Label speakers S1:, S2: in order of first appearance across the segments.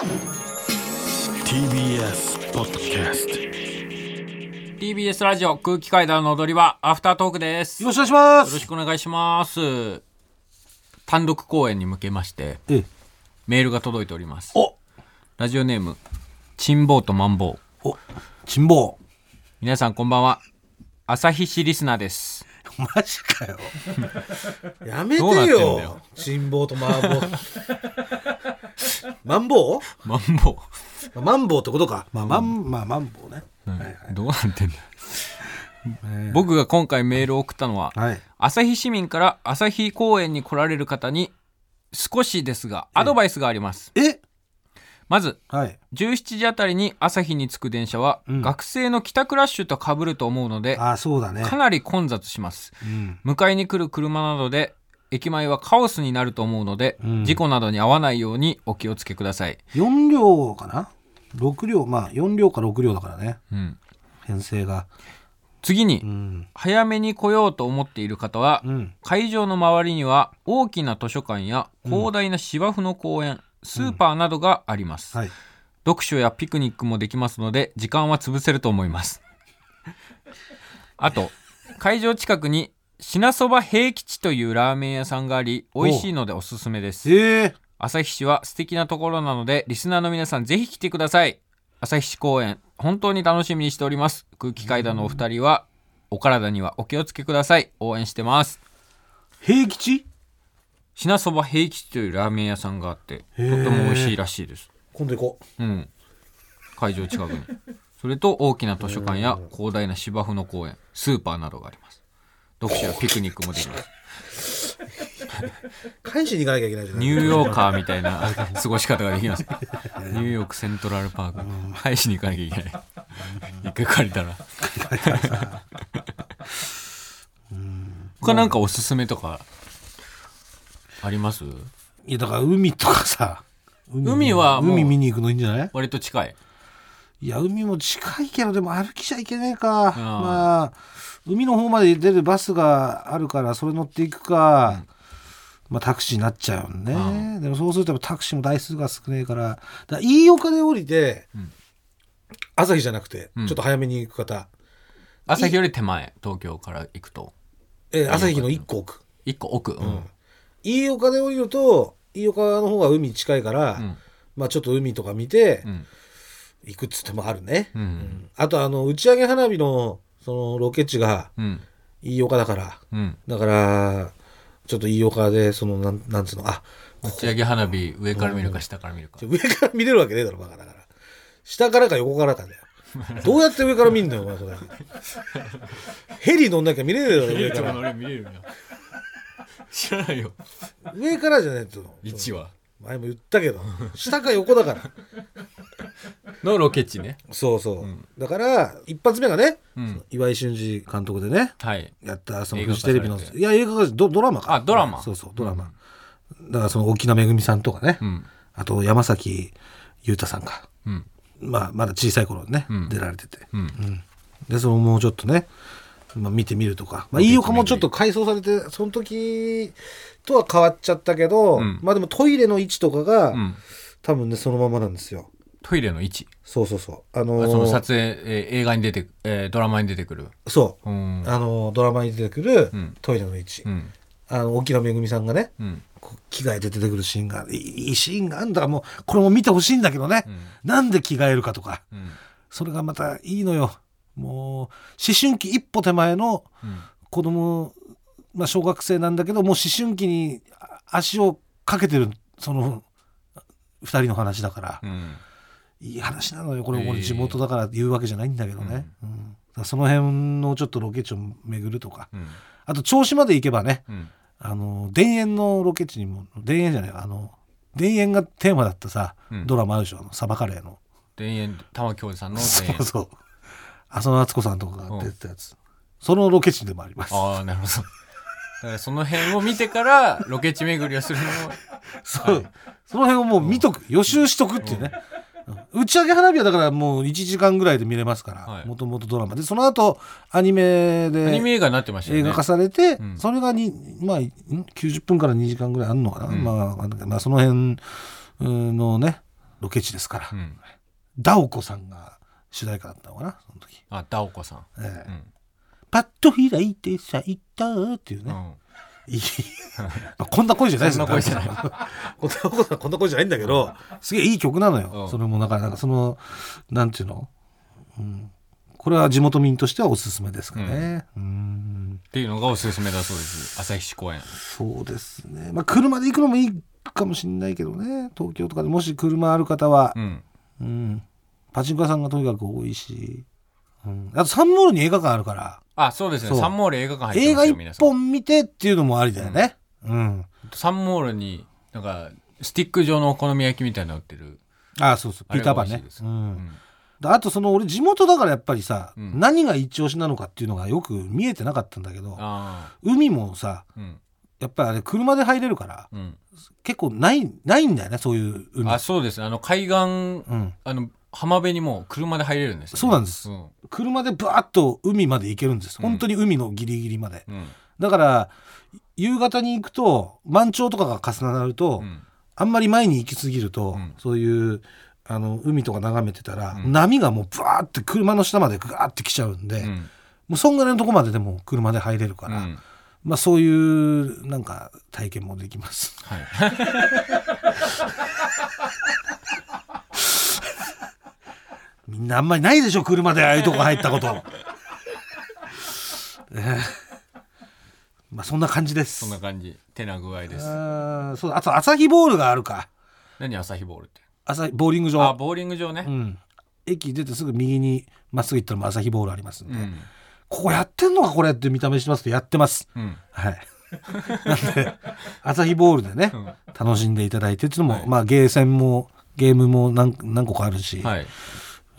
S1: TBS ポッドキャスト
S2: TBS ラジオ空気階段の踊り場アフタートークです。よ
S3: よろしくお願いします。
S2: ろしくお願いします。単独公演に向けまして
S3: ええ。
S2: メールが届いております。
S3: お。
S2: ラジオネームチンボーとマンボウ。
S3: お。辛抱
S2: 皆さんこんばんは。朝日市リスナーです。
S3: マジかよ。やめて
S2: どうなってんだ
S3: よ。
S2: よ
S3: 辛抱とマンボウ マンボウ？
S2: マンボ
S3: まあマンボウってことか。まあマンまあマンボウね。
S2: ウ、
S3: はいはい。
S2: どうなってんだ？僕が今回メールを送ったのは、
S3: はい。
S2: 朝日市民から朝日公園に来られる方に少しですがアドバイスがあります。
S3: え？
S2: まず
S3: はい。
S2: 17時あたりに朝日に着く電車は、
S3: うん。
S2: 学生の帰宅ラッシュと被ると思うので
S3: あそうだね。
S2: かなり混雑します。
S3: うん。
S2: 迎えに来る車などで駅前はカオスになると思うので、
S3: うん。
S2: 事故などに遭わないようにお気をつけください、
S3: 4両かな？6両。まあ4両か6両だからね。
S2: うん、
S3: 編成が。
S2: 次に、
S3: うん。
S2: 早めに来ようと思っている方は、
S3: うん。
S2: 会場の周りには大きな図書館や広大な芝生の公園、スーパーなどがあります、
S3: はい。
S2: 読書やピクニックもできますので時間は潰せると思います。あと会場近くに品そば平吉というラーメン屋さんがあり美味しいのでおすすめです。
S3: ええ。
S2: 朝日市は素敵なところなのでリスナーの皆さんぜひ来てください。朝日市公園本当に楽しみにしております。空気階段のお二人はお体にはお気をつけください。応援してます。
S3: 平吉？
S2: 品そば平吉というラーメン屋さんがあってとっても美味しいらしいです。
S3: 今度行こ
S2: うん。会場近くに。それと大きな図書館や広大な芝生の公園スーパーなどがあります読書やピクニックもできます。
S3: う返しに行かなきゃいけないじゃない。
S2: ニューヨーカーみたいな過ごし方ができます。ニューヨークセントラルパーク。返しに行かなきゃいけない。一回借りたら。他なんかおすすめとかあります？
S3: いやだから海とかさ。
S2: 海は
S3: 海見に行くのいいんじゃない？
S2: 割と近い。
S3: いや海も近いけどでも歩きちゃいけねえか。
S2: あ。
S3: まあ海の方まで出るバスがあるからそれ乗っていくか、まあタクシーになっちゃうよね、でもそうするとタクシーも台数が少ねえから。だから飯岡で降りて、
S2: ん。
S3: 朝日じゃなくて、
S2: うん。
S3: ちょっと早めに行く方、
S2: 朝日より手前東京から行くと。
S3: えー朝日の1個奥。
S2: 一個奥。うん、
S3: 飯岡で降りると飯岡の方が海近いから、
S2: うん。
S3: まあちょっと海とか見て
S2: うん。
S3: 行くっつってもあるね、
S2: うん。
S3: あとあの打ち上げ花火のそのロケ地が
S2: うん。
S3: 飯岡だから。
S2: うん。
S3: だからちょっと飯岡でそのなんなんつうの？あ
S2: 打ち上げ花火上から見るか下から見るか。
S3: 上から見れるわけねえだろバカだから。下からか横からかだよどうやって上から見んだよお前それ。ヘリ乗んなきゃ見れねえだろ上から。
S2: 俺見れるよ。知らないよ。
S3: 上からじゃねえっての。
S2: 位置は
S3: 前も言ったけど 下か横だから。
S2: のロケ地ね。
S3: そうそう、だから一発目がね、
S2: うん。
S3: 岩井俊二監督でね
S2: はい。
S3: やったそのフジテレビのいや映画がドドラマか。
S2: あドラマ。
S3: そうそうドラマ、だからその沖縄めぐみさんとかね、
S2: うん。
S3: あと山崎裕太さんか。
S2: うん。
S3: まあまだ小さい頃にね、
S2: うん。
S3: 出られてて。
S2: うん。
S3: でそのもうちょっとね、まあ、見てみるとか、まあ、飯岡もちょっと改装されてその時とは変わっちゃったけど、
S2: うん。
S3: まあでもトイレの位置とかが、
S2: うん。
S3: 多分ねそのままなんですよ。
S2: トイレの位置？
S3: そうそうそう。あのー
S2: その撮影、えー映画に出て、えードラマに出てくる？
S3: そう。う、
S2: ん。
S3: あのードラマに出てくる
S2: うん。
S3: トイレの位置、
S2: うん。
S3: あの沖縄めぐみさんがね
S2: うん。
S3: こう着替えて出てくるシーンがいいいいシーンがあるんだからもうこれも見てほしいんだけどね、
S2: うん。
S3: なんで着替えるかとか。
S2: うん。
S3: それがまたいいのよもう思春期一歩手前の
S2: うん
S3: 子供、まあ小学生なんだけどもう思春期にあ足をかけてるその二人の話だから、
S2: うん。
S3: いい話なのよ。これ俺地元だから言うわけじゃないんだけどね、うん。だからその辺のちょっとロケ地を巡るとか。
S2: うん。
S3: あと銚子まで行けばね
S2: うん。
S3: あの田園のロケ地にも田園じゃないあの田園がテーマだったさ、
S2: うん。
S3: ドラマあるでしょあのサバカレーの。
S2: 田園玉京さんの田園。
S3: そうそう浅野敦子さんとかが出てたやつ、そのロケ地でもあります。
S2: ああなるほど。だからその辺を見てからロケ地巡りをするのも。
S3: そう、その辺をもう見とく、予習しとくっていうね。うん。打ち上げ花火はだからもう1時間ぐらいで見れますか
S2: はい。
S3: らもともとドラマ。でその後アニメで
S2: アニメ映画になってました
S3: 映画化されて、
S2: うん。
S3: それがに、まあ、ん90分から2時間ぐらいあるのかな、
S2: うん。
S3: まあ、まあその辺うんのねロケ地ですから、
S2: うん。
S3: ダオコさんが主題歌だったのかなその時、
S2: あダオコさん。
S3: ええ。
S2: うん。
S3: パッと開いて咲いたっていうね、
S2: うん。
S3: いい。まあこんな声じゃないですよ。
S2: こんな声じゃない。
S3: こんな声じゃないんだけどすげえいい曲なのよ、
S2: うん。
S3: それもだからなんかそのなんていうの、うん、これは地元民としてはおすすめですかね。うん。
S2: っていうのがおすすめだそうです。旭市公園。
S3: そうですね。まあ車で行くのもいいかもしれないけどね。東京とかでもし車ある方は。
S2: う、ん。
S3: うん、パチンコ屋さんがとにかく多いし、うん、あとサンモールに映画館あるから。
S2: あそうですね。サンモール映画館入って
S3: 映画一
S2: ますよ皆さん。
S3: 本見てっていうのもありだよね。うん。
S2: サンモールになんかスティック状のお好み焼きみたいなの売ってる。
S3: あそうそう。ピーターパンね。あとその俺地元だからやっぱりさ、
S2: うん。
S3: 何が一押しなのかっていうのがよく見えてなかったんだけど
S2: あ
S3: 海もさ
S2: あうん。
S3: やっぱりあれ車で入れるから
S2: うん。
S3: 結構ないないんだよねそういう海。
S2: あそうです。あの海岸
S3: うん、
S2: あの浜辺にもう車で入れるんですよ、
S3: そうなんです。
S2: うん。
S3: 車でバーッと海まで行けるんです。
S2: うん。
S3: 本当に海のギリギリまで、
S2: うん。
S3: だから夕方に行くと満潮とかが重なると、
S2: うん。
S3: あんまり前に行き過ぎると、
S2: うん。
S3: そういうあの海とか眺めてたら、
S2: うん。
S3: 波がもうブワーって車の下までグワーって来ちゃうんで、も
S2: う
S3: そんぐらいのとこまででも車で入れるから、
S2: うん。
S3: まあそういうなんか体験もできます。
S2: はい
S3: みんなあんまりないでしょ車でああいうとこ入ったこと。えー。まあそんな感じです。
S2: そんな感じ。手な具合です。
S3: あーそうあと朝日ボールがあるか。
S2: 何朝日ボールって？
S3: 朝日ボーリング場。
S2: あボーリング場ね。
S3: うん、駅出てすぐ右にまっすぐ行ったら朝日ボールありますんで、
S2: うん。
S3: ここやってんのかこれって見た目してますとやってます。
S2: うん。
S3: はい。なんで朝日ボールでね、
S2: うん。
S3: 楽しんでいただいてっていうのも、
S2: はい。
S3: まあゲーセンもゲームも何何個かあるし、
S2: はい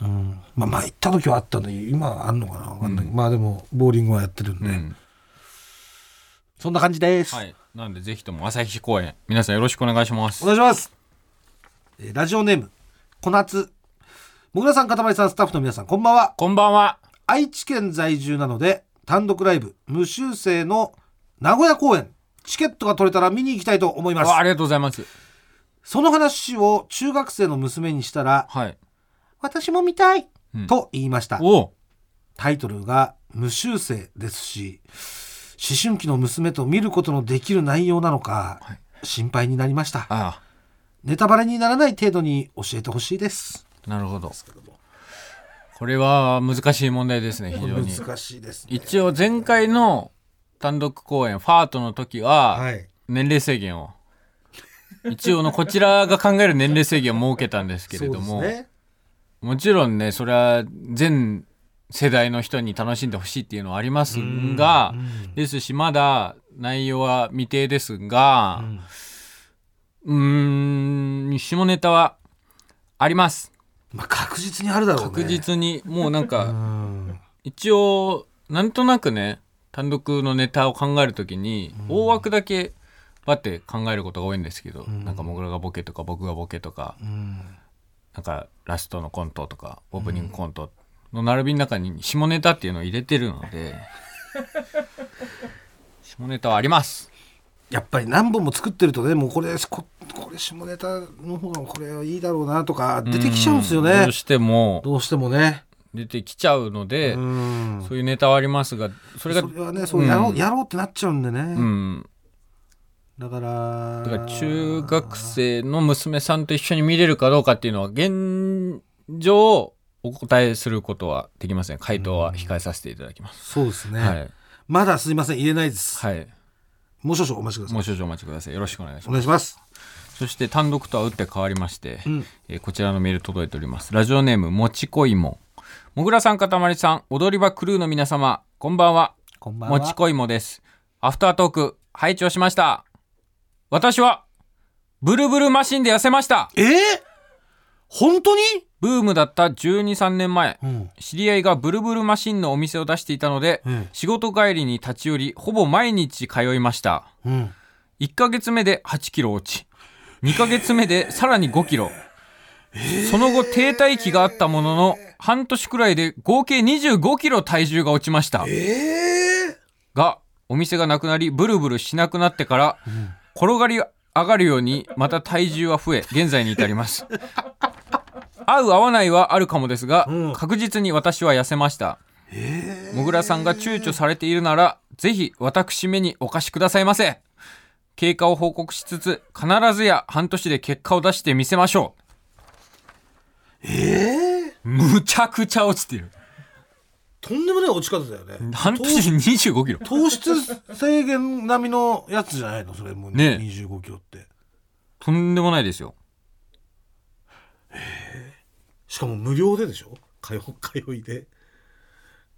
S3: うん、まあ前行った時はあったのに今はあんのかなわかんない、まあでもボーリングはやってるんで、
S2: うん。
S3: そんな感じです、
S2: はい。なんでぜひとも朝日公園皆さんよろしくお願いします。
S3: お願いします、えーラジオネーム小夏。もぐらさんかたまりさんスタッフの皆さんこんばんは。
S2: こんばんは。
S3: 愛知県在住なので単独ライブ無修正の名古屋公演チケットが取れたら見に行きたいと思います。
S2: わありがとうございます。
S3: その話を中学生の娘にしたら
S2: はい
S3: 私も見たい、
S2: うん。
S3: と言いました。タイトルが無修正ですし思春期の娘と見ることのできる内容なのか、
S2: はい。
S3: 心配になりました。
S2: あ
S3: ネタバレにならない程度に教えてほしいです。
S2: あなるほど。これは難しい問題ですね非常に。
S3: 難しいですね。
S2: 一応前回の単独公演ファートの時は
S3: はい。
S2: 年齢制限を。一応のこちらが考える年齢制限を設けたんですけれども、
S3: そうですね
S2: もちろんねそれは全世代の人に楽しんでほしいっていうのはありますが、
S3: うん。
S2: ですしまだ内容は未定ですがうーん下ネタはあります。
S3: まあ確実にあるだろうね。
S2: 確実にもうなん
S3: う
S2: か
S3: ん。
S2: 一応なんとなくね単独のネタを考えるときに大枠だけバって考えることが多いんですけど、なんかもぐらがボケとか僕がボケとか。
S3: うん
S2: なんかラストのコントとかオープニングコントの並びの中に下ネタっていうのを入れてるので 下ネタはあります。
S3: やっぱり何本も作ってるとねもうこれここれ下ネタの方がこれはいいだろうなとか出てきちゃうんですよね。
S2: どうしても。
S3: どうしてもね。
S2: 出てきちゃうので、
S3: うん。
S2: そういうネタはありますがそれが
S3: それはねそうやろう,、
S2: うん。
S3: やろうってなっちゃうんでね、
S2: うん
S3: だから
S2: だから中学生の娘さんと一緒に見れるかどうかっていうのは現状お答えすることはできません。回答は控えさせていただきます、
S3: そうですね、
S2: はい、
S3: まだすいません。言えないです、
S2: はい、
S3: もう少々お待ちください。
S2: もう少々お待ちください。よろしくお願いし
S3: お
S2: ます。
S3: 願いします。
S2: そして単独とは打って変わりまして、
S3: うん。
S2: えーこちらのメール届いております。ラジオネームもちこいも。もぐらさんかたまりさん踊り場クルーの皆様こんばんは。
S3: こんばんは。
S2: もちこいもです。アフタートーク拝聴しました私はブルブルマシンで痩せました。
S3: えー、本当に、
S2: ブームだった12、3年前
S3: うん。
S2: 知り合いがブルブルマシンのお店を出していたので、
S3: うん。
S2: 仕事帰りに立ち寄りほぼ毎日通いました。
S3: うん、
S2: 1ヶ月目で8キロ落ち2ヶ月目でさらに5キロ、その後停滞期があったものの半年くらいで合計25キロ体重が落ちました。
S3: え
S2: がお店がなくなりブルブルしなくなってから、転がり上がるようにまた体重は増え現在に至ります。合う合わないはあるかもですが、
S3: うん。
S2: 確実に私は痩せました。もぐらさんが躊躇されているならぜひ私めにお貸しくださいませ。経過を報告しつつ必ずや半年で結果を出してみせましょう。
S3: ええ。
S2: むちゃくちゃ落ちてる
S3: とんでもない落ち方だよね。
S2: 半年で2 5キロ。
S3: 糖質制限並みのやつじゃないの？それもう
S2: ね
S3: 25キロって。
S2: とんでもないですよ。
S3: しかも無料ででしょ？通通いで。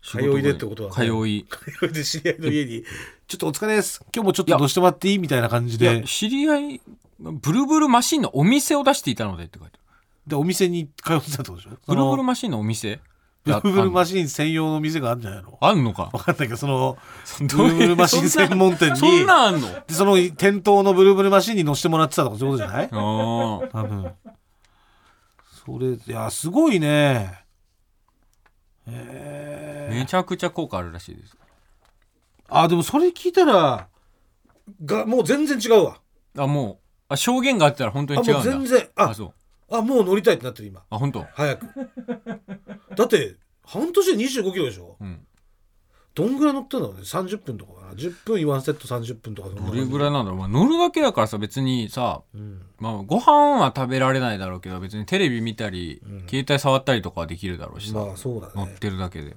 S3: 通いでってことはね。
S2: 通い。
S3: 通いで知り合いの家に「ちょっとお疲れです。今日もちょっとどうしてもらっていい?」みたいな感じ
S2: いや
S3: で
S2: 知り合いブルブルマシンのお店を出していたのでって書いてある。
S3: でお店に通ってたってことでしょ？
S2: ブルブル
S3: マ
S2: マシンのお店？
S3: ブルブルマ
S2: シ
S3: シン専用の店があるんじゃないの？
S2: あんのか。
S3: 分かんないけどその
S2: ブ
S3: ブルブルマシン専門店に。
S2: そんなんあんの？
S3: でその店頭のブルブルマシンに乗せてもらってたとかそういうことじゃない？
S2: あー。
S3: 多分。それいやすごいね。えー。
S2: めちゃくちゃ効果あるらしいです。
S3: あでもそれ聞いたらがもう全然違うわ。
S2: あもうあ証言があったら本当に違うんだ。
S3: 全然あ
S2: あそう
S3: あもう乗りたいってなってる今。
S2: あ本当？
S3: 早く。だって半年で2 5キロでしょ？
S2: うん。
S3: どんぐらい乗ってんだろうね？30分とかかな？10分1セット30分とか
S2: どれぐらいなんだろう、まあ、乗るだけだからさ別にさ、
S3: うん。
S2: まあ、ご飯は食べられないだろうけど別にテレビ見たり、
S3: うん。
S2: 携帯触ったりとかはできるだろうしさ、
S3: まあそうだ
S2: 乗っ
S3: ね
S2: てるだけで。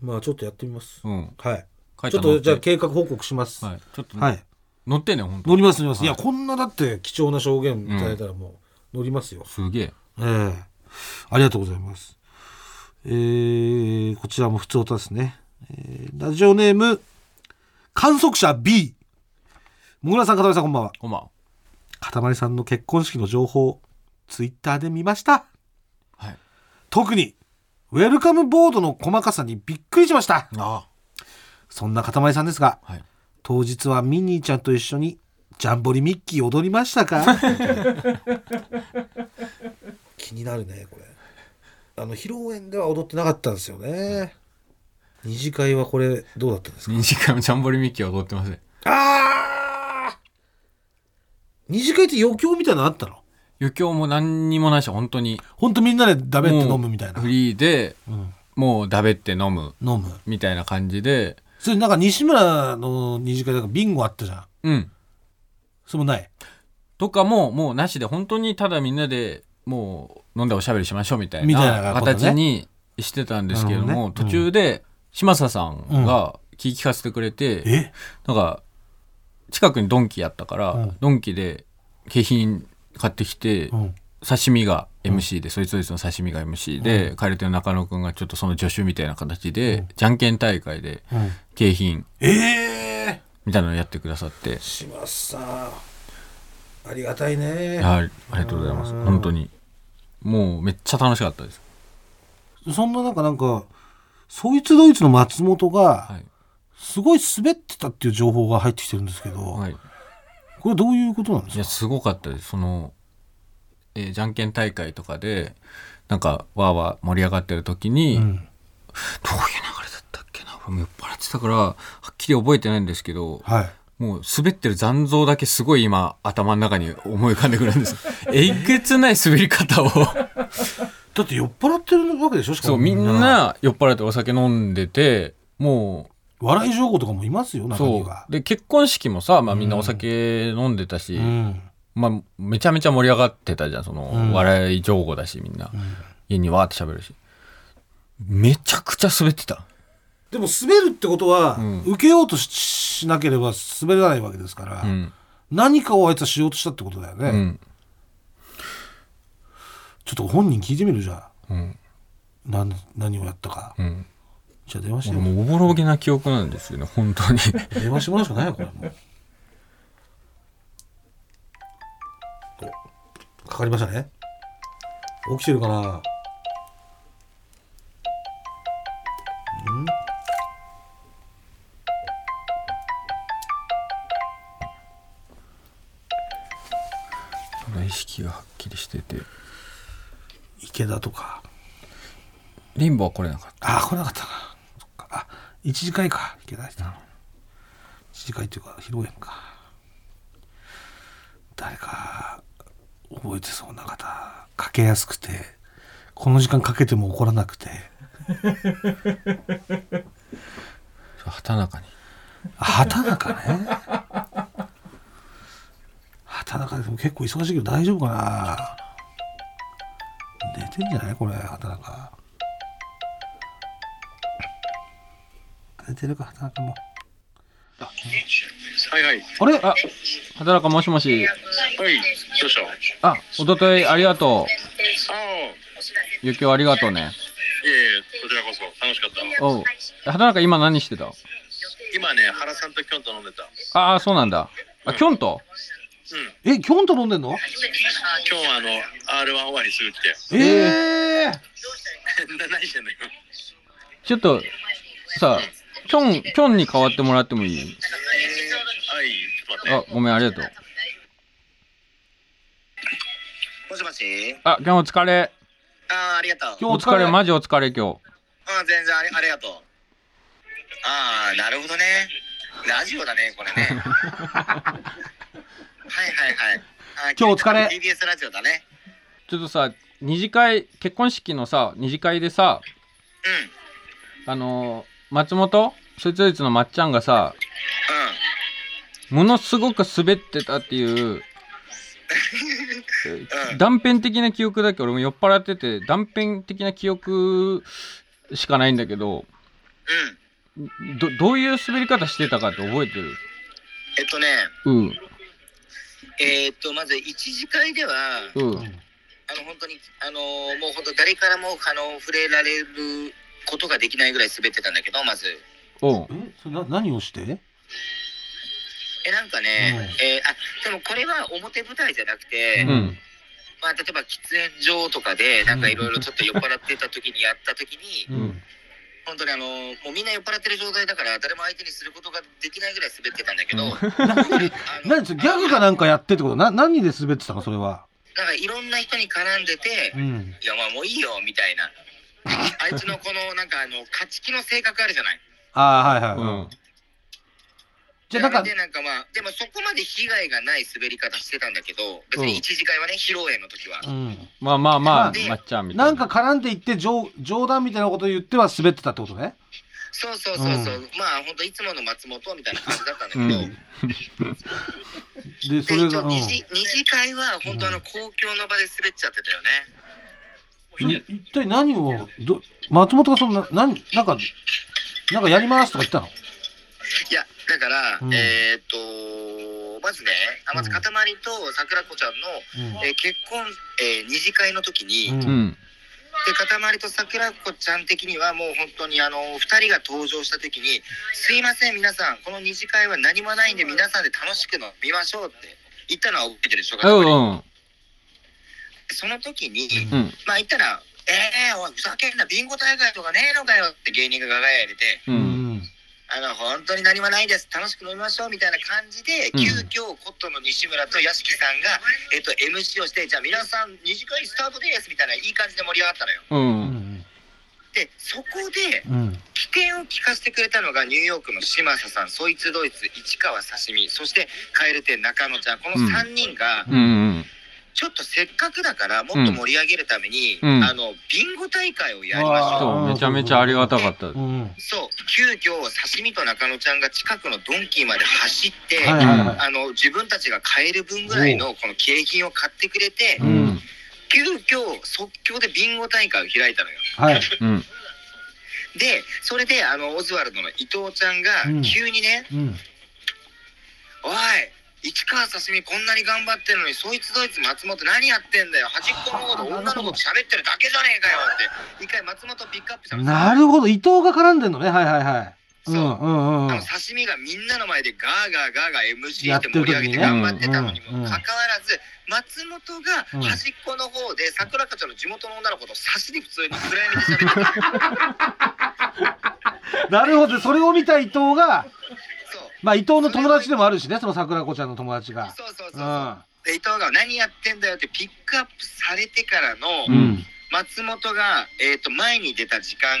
S3: まあちょっとやってみます。
S2: うん。
S3: はい。ちょっとじゃあ
S2: あ
S3: 計画報告します。
S2: はい。ちょっと、
S3: はい。
S2: 乗ってね本当
S3: 乗ります乗ります、
S2: はい。
S3: い、やこんなだって貴重な証言いただいたらもう乗りますよ、
S2: すげえ。
S3: ええ。ありがとうございます。えー、こちらも普通歌ですね、えーラジオネーム観測者 B もぐらさんかたまりさんこんばんは。
S2: こんばんは。
S3: かたまりさんの結婚式の情報ツイッターで見ました。
S2: はい。
S3: 特にウェルカムボードの細かさにびっくりしました。
S2: あ。
S3: そんなかたまりさんですが
S2: はい。
S3: 当日はミニーちゃんと一緒にジャンボリミッキー踊りましたか？気になるねこれ。あの披露宴では踊ってなかったんですよね。二次会はこれどうだったんですか
S2: ？2時間ジャンボリミッキーは踊ってません。
S3: ああ二次会って余興みたいなのあったの？
S2: 余興も何にもないし本当に。
S3: ほんとみんなでダベって飲むみたいな。
S2: もうフリーで
S3: うん。
S2: もうだべって飲む。
S3: 飲む。
S2: みたいな感じで。
S3: それなんか西村の二次会だからビンゴあったじゃん。
S2: うん
S3: それもない？
S2: とかももうなしで本当にただみんなでもう飲んでおしゃべりしましょうみたい
S3: みたいな
S2: な
S3: ことね。
S2: 形にしてたんですけども、
S3: なるほどね。
S2: 途中で嶋佐さんが聞き聞かせてくれて、
S3: え？
S2: なんか近くにドンキやったから、
S3: うん。
S2: ドンキで景品買ってきて、
S3: うん。
S2: 刺身が MC で、そいつどいつの刺身が MC で、帰り手の中野くんがちょっとその助手みたいな形で、じゃんけん大会で
S3: うん。
S2: 景品
S3: ええ
S2: みたいなのをやってくださって、
S3: 島さんありがたいね。
S2: あありがとうございます。
S3: うん。
S2: 本当に。もうめっちゃ楽しかったです。
S3: そんな中なんかそいつドイツの松本が
S2: はい、
S3: すごい滑ってたっていう情報が入ってきてるんですけど、
S2: はい、
S3: これどういうことなんですか？
S2: いやすごかったです。その、えーじゃんけん大会とかでなんかわーわー盛り上がってる時に、
S3: うん。
S2: どういう酔っ払ってたからはっきり覚えてないんですけど
S3: はい。
S2: もう滑ってる残像だけすごい今頭の中に思い浮かんでくるんです えげつない滑り方を。
S3: だって酔っ払ってるわけでしょしかも
S2: そうみんな酔っ払ってお酒飲んでても
S3: 笑い上手とかもいますよ
S2: う
S3: 中に
S2: そ
S3: は
S2: う。で結婚式もさ、まあ、みんなお酒飲んでたし、
S3: うん。
S2: まあ、めちゃめちゃ盛り上がってたじゃんその、
S3: うん。
S2: 笑い上手だしみんな、家にわーって喋るし。めちゃくちゃ滑ってた
S3: でも滑るってことは、
S2: うん。
S3: 受けようとししなければ滑らないわけですから、
S2: うん、
S3: 何かをあいつはしようとしたってことだよね、
S2: うん。
S3: ちょっと本人聞いてみるじゃあ。
S2: うん。
S3: 何何をやったか。
S2: うん。
S3: じゃあ電話して
S2: もうおぼろげな記憶なんですよね本当に。
S3: 電話してもらうしかないよこれも。う。おかかりましたね。起きてるかな池田とか。
S2: リンボは来れなかっ
S3: ああ来なかったなそっか。あ一次会か。池田さん。一次会っていうか披露宴か。誰か覚えてそうな方。かけやすくて。この時間かけても怒らなくて。
S2: 畑中に。
S3: あ畑中ね。畑中でも結構忙しいけど大丈夫かな寝てんじゃないこれ畑中寝てるか畑中も。
S4: はいはい。
S3: あれ？
S2: あ畑中もしもし。
S4: はい。どうした？あ
S2: あ一昨日ありがとう。
S4: あ。
S2: ゆきおありがとうね。
S4: いえいえ、こちらこそ。楽しかった。
S2: おう。畑中今何してた？
S4: 今ね、原さんとキョンと飲んでた。
S2: ああそうなんだ。あキョンと？
S4: うん。
S3: えキョンと飲んでんの？
S4: 今日はあの、R1 終わりすぐ来て。
S3: ええ
S4: な 何してんの今？
S2: ちょっとさキョンキョンに代わってもらってもいい？
S4: はい、ちょっと待って。
S2: あごめんありがとう
S5: もしもし？
S2: あ今日お疲れ
S5: あーありがとう。
S2: お疲れマジお疲れ今日
S5: あ全然ありありがとう。ああ、なるほどね。ラジオだね、これね。はいはいはい。あ
S3: 今日お疲れ
S5: TBS ラジオだね。
S2: ちょっとさ二次会結婚式のさ二次会でさ
S5: うん。
S2: あのー松本そいつどいつのまっちゃんがさ
S5: うん。
S2: ものすごく滑ってたっていう
S5: うん
S2: 断片的な記憶だけど俺も酔っ払ってて断片的な記憶しかないんだけど
S5: うん。
S2: どどういう滑り方してたかって覚えてる？
S5: えっとね、
S2: うん
S5: えーっと、まず一次会では、
S2: うん。
S5: あの、本当に、あのーもう本当誰からも、あの、触れられることができないぐらい滑ってたんだけど、まず。
S2: おう。
S3: えそれな何をして？
S5: え、なんかね、えーあ、でもこれは表舞台じゃなくて、
S3: う
S2: うん。
S5: まあ、例えば喫煙所とかでなんかいろいろちょっと酔っ払ってた時にやった時に
S2: うん
S5: 本当にあのもうみんな酔っ払ってる状態だから誰も相手にすることができないぐらい滑ってたんだけど、
S3: 何それギャグかなんかやってってこと？な何で滑ってたのそれは？
S5: なんかいろんな人に絡んでて、
S3: うん。
S5: いやまあもういいよみたいな。あいつのこのなんかあの勝ち気の性格あるじゃない。
S3: ああはいはい、
S2: うん
S3: じゃあなんか
S5: でなんかまあでもそこまで被害がない滑り方してたんだけど別に一次会はね披露宴の時は、
S3: うん。
S2: まあまあまあ
S5: ま
S2: っちゃんみたいな。
S3: なんか絡んでいって冗冗談みたいなことを言っては滑ってたってことね？
S5: そうそうそうそう、
S3: う
S5: まあ本当いつもの松本みたいな感じだったんだけ
S2: う
S5: ど、
S2: ん。
S3: でそれがうん
S5: 二次二次会は本当あの公共の場で滑っちゃってたよね。
S3: 一体何をど松本がそんな何なんかなんかやりますとか言ったの？
S5: いやだから、
S3: うん。
S5: えーっとまずねあまず塊と桜子ちゃんの、えー結婚、えー二次会の時に、
S3: うん。
S2: うん。
S5: で塊と桜子ちゃん的にはもう本当にあの2人が登場した時に「すいません皆さんこの二次会は何もないんで皆さんで楽しく飲みましょう」って言ったのは覚えてるでしょ？塊
S2: うんうん。
S5: その時に、
S2: うん。
S5: まあ言ったら「えー、おいふざけんなビンゴ大会とかねえのかよ」って芸人がガガヤ入れて
S2: う
S3: うんん
S5: あの本当に何もないです。楽しく飲みましょうみたいな感じで、
S2: うん。
S5: 急遽コットンの西村と屋敷さんが、えっと MC をしてじゃあ皆さん二次会スタートですみたいないい感じで盛り上がったのよ。
S2: う
S3: うん。ん
S5: でそこで
S3: うん。
S5: 起点を聞かせてくれたのがニューヨークの嶋佐さんそいつドイツ市川刺身そして蛙亭中野ちゃんこの3人が、
S2: うん。うん
S5: ちょっとせっかくだからもっと盛り上げるために、
S2: うん。
S5: あのビンゴ大会をやりましょう。
S2: そうめちゃめちゃありがたかった。
S3: うん。
S5: そう。急遽刺身と中野ちゃんが近くのドンキーまで走って、
S3: はいはいはい。
S5: あの自分たちが買える分ぐらいのこの景品を買ってくれて、
S3: う
S2: うんん。
S5: 急遽即興でビンゴ大会を開いたのよ。
S3: はい。
S2: うん。
S5: でそれであのオズワルドの伊藤ちゃんが
S3: うん。
S5: 急にね
S3: うん「
S5: おい市川刺身こんなに頑張ってるのにそいつどいつ松本何やってんだよ。端っこの方で女の子と喋ってるだけじゃねえかよ」って。一回松本ピックアップしたの
S3: なるほど伊藤が絡んでんのね。はいはいはい。
S5: そう。
S3: うんうんうん。
S5: あの刺身がみんなの前でガーガーガーガー MC
S3: やっ
S5: てて盛り上げて頑張ってたのに
S3: うん
S5: もかかわらず松本が
S3: うん。
S5: 端っこの方で桜子ちゃんの地元の女の子と差しで普通に暗闇で喋ってた。
S3: なるほど。それを見た伊藤がまあ伊藤の友達でもあるしねその桜子ちゃんの友達が。
S5: そうそうそうで伊藤が何やってんだよってピックアップされてからの
S3: うん。
S5: 松本が、えー、と前に出た時間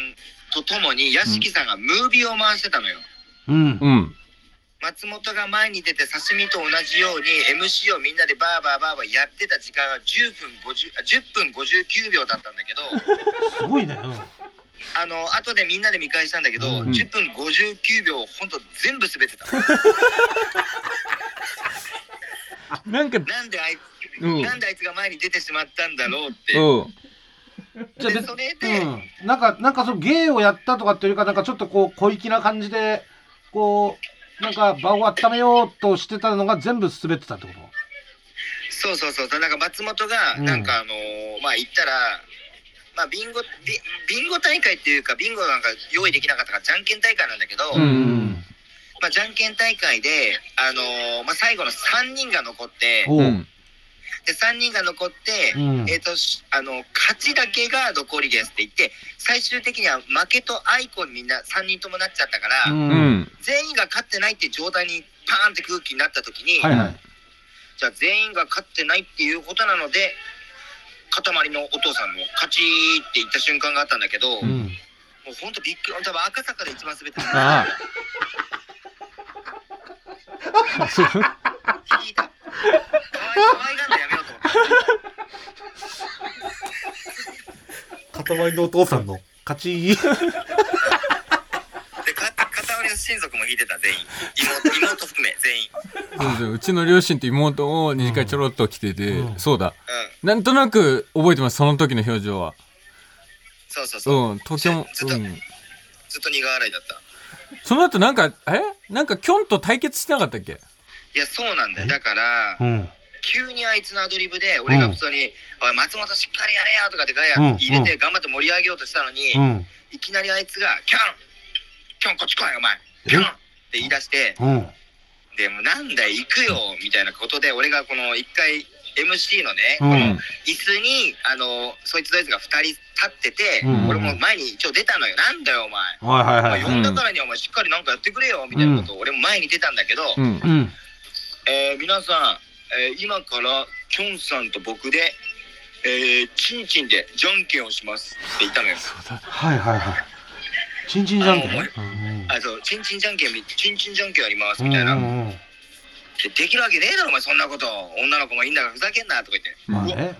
S5: とともに屋敷さんがムービーを回してたのよ。
S3: うん。
S2: うん。
S5: 松本が前に出て刺身と同じように MC をみんなでバーバーバーバーやってた時間は10分50あ10分59秒だったんだけど。
S3: すごいね、うん
S5: あの後でみんなで見返したんだけど、
S3: うん。
S5: 10分59秒本当全部滑ってた。
S2: なんか
S5: なんであいつ、
S2: うん。
S5: なんであいつが前に出てしまったんだろうって、
S2: うん。
S3: じゃあ別
S5: でそれで、
S3: うん、なんかなんかその芸をやったとかっていうかなんかちょっとこう小粋な感じでこうなんか場を温めようとしてたのが全部滑ってたってこと？
S5: そうそうそう。なんか松本が
S3: うん。
S5: なんかあのーまあ言ったらまあビンゴビビンゴ大会っていうかビンゴなんか用意できなかったからじゃんけん大会なんだけど、
S2: うん
S5: まあ、じゃんけん大会で、あのーまあ、最後の3人が残って
S3: おう、
S2: うん。
S5: で3人が残って、
S3: うん。
S5: えー、としあの勝ちだけが残りですって言って最終的には負けとアイコンにみんな3人ともなっちゃったから、全員が勝ってないって状態にパーンって空気になった時に、
S3: はいはい。
S5: じゃあ全員が勝ってないっていうことなので塊のお父さんの勝ちって言った瞬間があったんだけど、も
S3: うん。
S5: うほんとびっくり多分赤坂で一番滑ってた。
S2: ああ。
S5: 聞いた。可愛いがんのやめようと思った。
S3: 塊のお父さんの勝ち
S5: 親族も弾いてた全員。妹妹含め全員。
S2: そうそううちの両親と妹も二次会ちょろっと来てて、
S3: うん。
S2: そうだ。
S5: うん。
S2: なんとなく覚えてますその時の表情は。
S5: そうそうそう、
S2: うん東京も、
S5: ずっと
S2: うん、
S5: ずっと苦笑いだった。
S2: その後なんかえ？なんかキョンと対決してなかったっけ？
S5: いやそうなんだよ。だから
S3: うん。
S5: 急にあいつのアドリブで俺が普通に「おい松本しっかりやれよ」とかってガヤ
S3: うん。
S5: 入れて頑張って盛り上げようとしたのに、
S3: うん。
S5: いきなりあいつが「キャン！キャンこっち来いお前キャン!」って言い出して
S3: うん。
S5: でもうなんだよ行くよみたいなことで俺がこの一回 MC のね、
S3: うん。
S5: この椅子にあのそいつとあいつが2人立ってて、
S3: うん。
S5: 俺も前に一応出たのよ。なんだよお前、
S3: はいはいはい。
S5: お前呼んだからにはお前しっかりなんかやってくれよみたいなことを俺も前に出たんだけど、
S2: うん。
S3: うん。
S5: えー皆さん、えー今からきょんさんと僕で、えー、チンチンでじゃんけんをしますって言ったのよ。
S3: はいはいはい。ちんちんじゃんけん
S5: あそうチンチンじゃんけんみチンチンじゃんけんやります
S3: うん
S5: みたいな、
S3: うんうん
S5: でできるわけねえだろお前そんなこと。女の子もいいんだからふざけんなとか言って、
S3: まあね。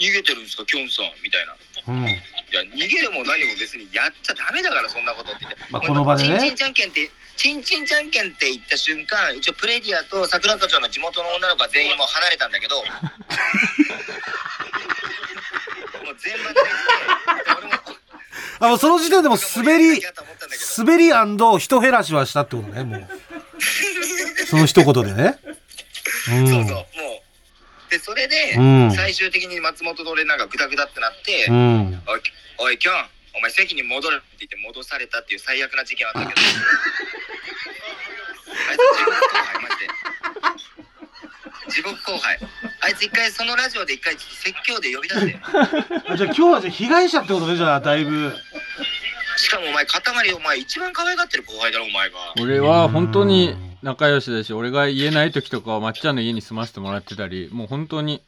S5: 逃げてるんですかきょんさんみたいな。
S3: うん。うん
S5: いや逃げるも何も別にやっちゃダメだからそんなことって言って、
S3: まあこの場でね。
S5: チンチンじゃんけんってチンチンじゃんけんって言った瞬間一応プレディアと桜課長の地元の女の子は全員もう離れたんだけど。もう全場で
S3: あもうその時点でもう滑り滑り人減らしはしたってことねもう。その一言でね。うん。
S5: そうそうもう。でそれで、
S3: うん。
S5: 最終的に松本と俺なんかグダグダってなって「
S3: うん。
S5: おいおいキョンお前席に戻れ」って言って戻されたっていう最悪な事件はあったけど。あいつ地獄後輩マジで。地獄後輩。あいつ一回そのラジオで一回説教で呼び出して。
S3: あじゃあ今日はじゃあ被害者ってことねじゃあだいぶ
S5: しかもお前塊お前一番可愛がってる後輩だろお前が。
S2: 俺は本当に仲良しだし俺が言えない時とかはまっちゃんの家に住ませてもらってたりもう本当に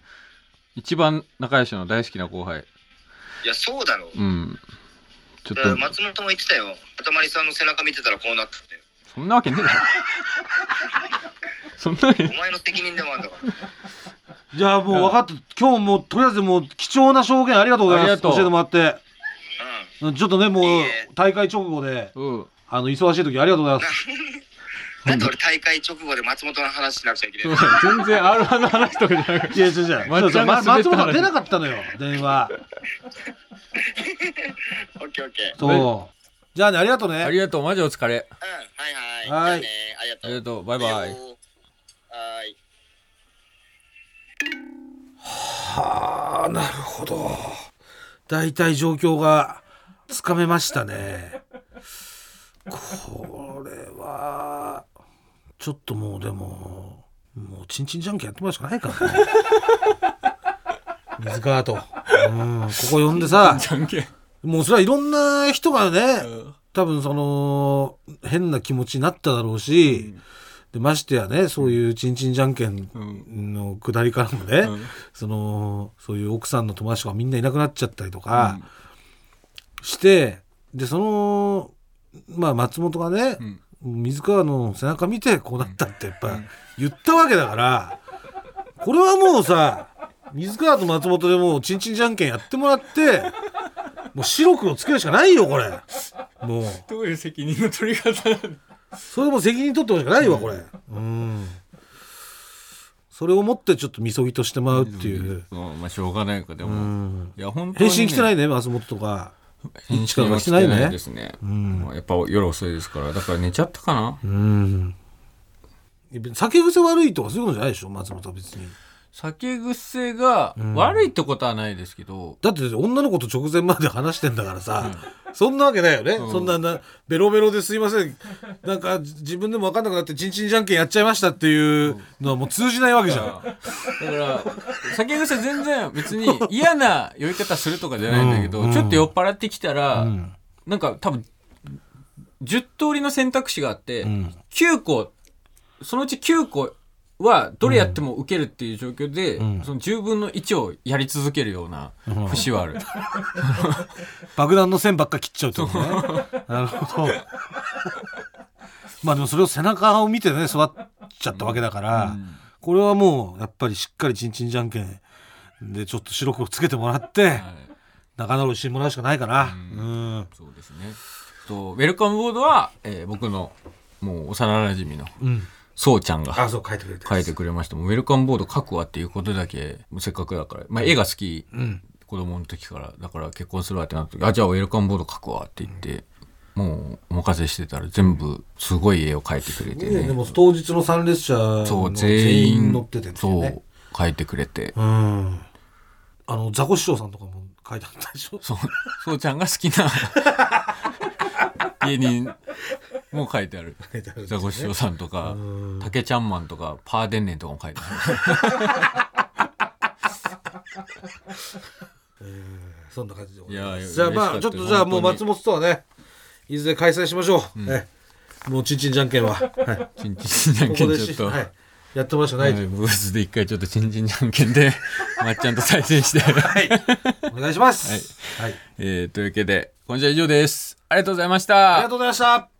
S2: 一番仲良しの大好きな後輩。
S5: いやそうだろ。
S2: うん。ちょっと。
S5: 松本も言ってたよ。塊さんの背中見てたらこうなってたよ
S2: そんなわけねえだろ。そんなわけ。
S5: お前の責任でもあるんだから。
S3: じゃあもう分かった。今日もうとりあえずもう貴重な証言ありがとうございます。教えてもらって。
S5: うん
S3: ちょっとねもう大会直後で
S2: うん。
S3: あの忙しい時ありがとうございます。
S5: なんで俺大会直後で松本の話しなくちゃいけない
S2: 全然 R1 の話とかじゃなくて。
S3: いや違う違う。松本出なかったのよ電話。
S5: オッケーオッケー
S3: そう。じゃあねありがとう
S2: あ
S3: ね
S2: りがとう。マジお疲れ。
S5: うんはいはい。
S3: はい。
S5: ありがとう。
S2: ありがとう。バイバイ。
S5: はい。
S3: はあなるほど。大体状況がつかめましたね。これはちょっともうでももうちんちんじゃんけんやってもらうしかないか。らね水川と、うん、ここ呼んでさ。
S2: じゃんけん。
S3: もうそれはいろんな人がね
S2: うん。
S3: 多分その変な気持ちになっただろうし、でましてやねそういうちんちんじゃんけん
S2: うん
S3: の下りからもね、
S2: うん。
S3: そのそういう奥さんの友達とかみんないなくなっちゃったりとかして、でそのまあ松本がね、水川の背中見てこうなったってやっぱ言ったわけだからこれはもうさ水川と松本でもうちんちんじゃんけんやってもらってもう白黒つけるしかないよこれ。もう。
S2: どういう責任の取り方なの？
S3: それも責任取ってもしかないわこれ。うん。それをもってちょっとみそぎとしてもらうっていう。
S2: うん。まあしょうがないかで
S3: う
S2: も、
S3: ん。
S2: いや本当に、
S3: 返信来てないいね松本とか
S2: 返信は来てないですね、まあやっぱ夜遅いですからだから寝ちゃったかな
S3: うん。酒癖悪いとかそういうことじゃないでしょ松本は別に
S2: 酒癖が悪いってことはないですけど、
S3: だって女の子と直前まで話してんだからさ、そんなわけないよね、そんななベロベロですいません。なんか自分でも分かんなくなってちんちんじゃんけんやっちゃいましたっていうのはもう通じないわけじゃん、
S2: だから酒癖全然別に嫌な酔い方するとかじゃないんだけど、
S3: うん。
S2: ちょっと酔っ払ってきたら、
S3: ん。
S2: なんか多分10通りの選択肢があって、
S3: ん。
S2: 9個そのうち9個はどれやっても受けるっていう状況で、
S3: ん。
S2: その10分の1をやり続けるような節はある、
S3: 爆弾の線ばっか切っちゃうってことねなるほど。まあでもそれを背中を見てね育っちゃったわけだから、これはもうやっぱりしっかりちんちんじゃんけんでちょっと白黒つけてもらって、
S2: はい。
S3: 仲直りしてもらうしかないかなうん。
S2: そうですね。とウェルカムボードは、えー僕のもう幼馴染の
S3: うん
S2: そうちゃんが
S3: あそう書いてくれて
S2: 書いてくれました。ウェルカムボード書くわっていうことだけせっかくだから、まあ、絵が好き、
S3: うん。
S2: 子供の時から。だから結婚するわってなった時あじゃあウェルカムボード書くわって言って、もうお任せしてたら全部すごい絵を描いてくれてね。
S3: ねでも当日の参列者の
S2: 全
S3: 全
S2: 員
S3: 員乗っててってい
S2: そうう
S3: ね
S2: 書いてくれて。
S3: うん。あのザコ師匠さんとかも書いてあったでしょ。
S2: そうそうちゃんが好きな。芸人も書いてある。
S3: 書いてあるんですね。
S2: ザコシショウさんとか
S3: うん。
S2: 竹ちゃんマンとかパーデンネンとかも書いてあ
S3: そんな感じでござい
S2: いやいや
S3: ますじゃあまあ
S2: 嬉しかった
S3: ちょっとじゃあもう
S2: 本当に。
S3: 松本とはねいずれ開催しましょう、ええ。もうちんちんじゃんけんは、はい、
S2: るちんちんじゃんけんちょっと、
S3: はい、やってもらうしかな
S2: はい。ブースで一回ちょっとちんちんじゃんけんで まっちゃんと再戦して。
S3: お願いします、はい。
S2: えーというわけで今週は以上です。ありがとうございまし
S3: あり
S2: た
S3: がとうございました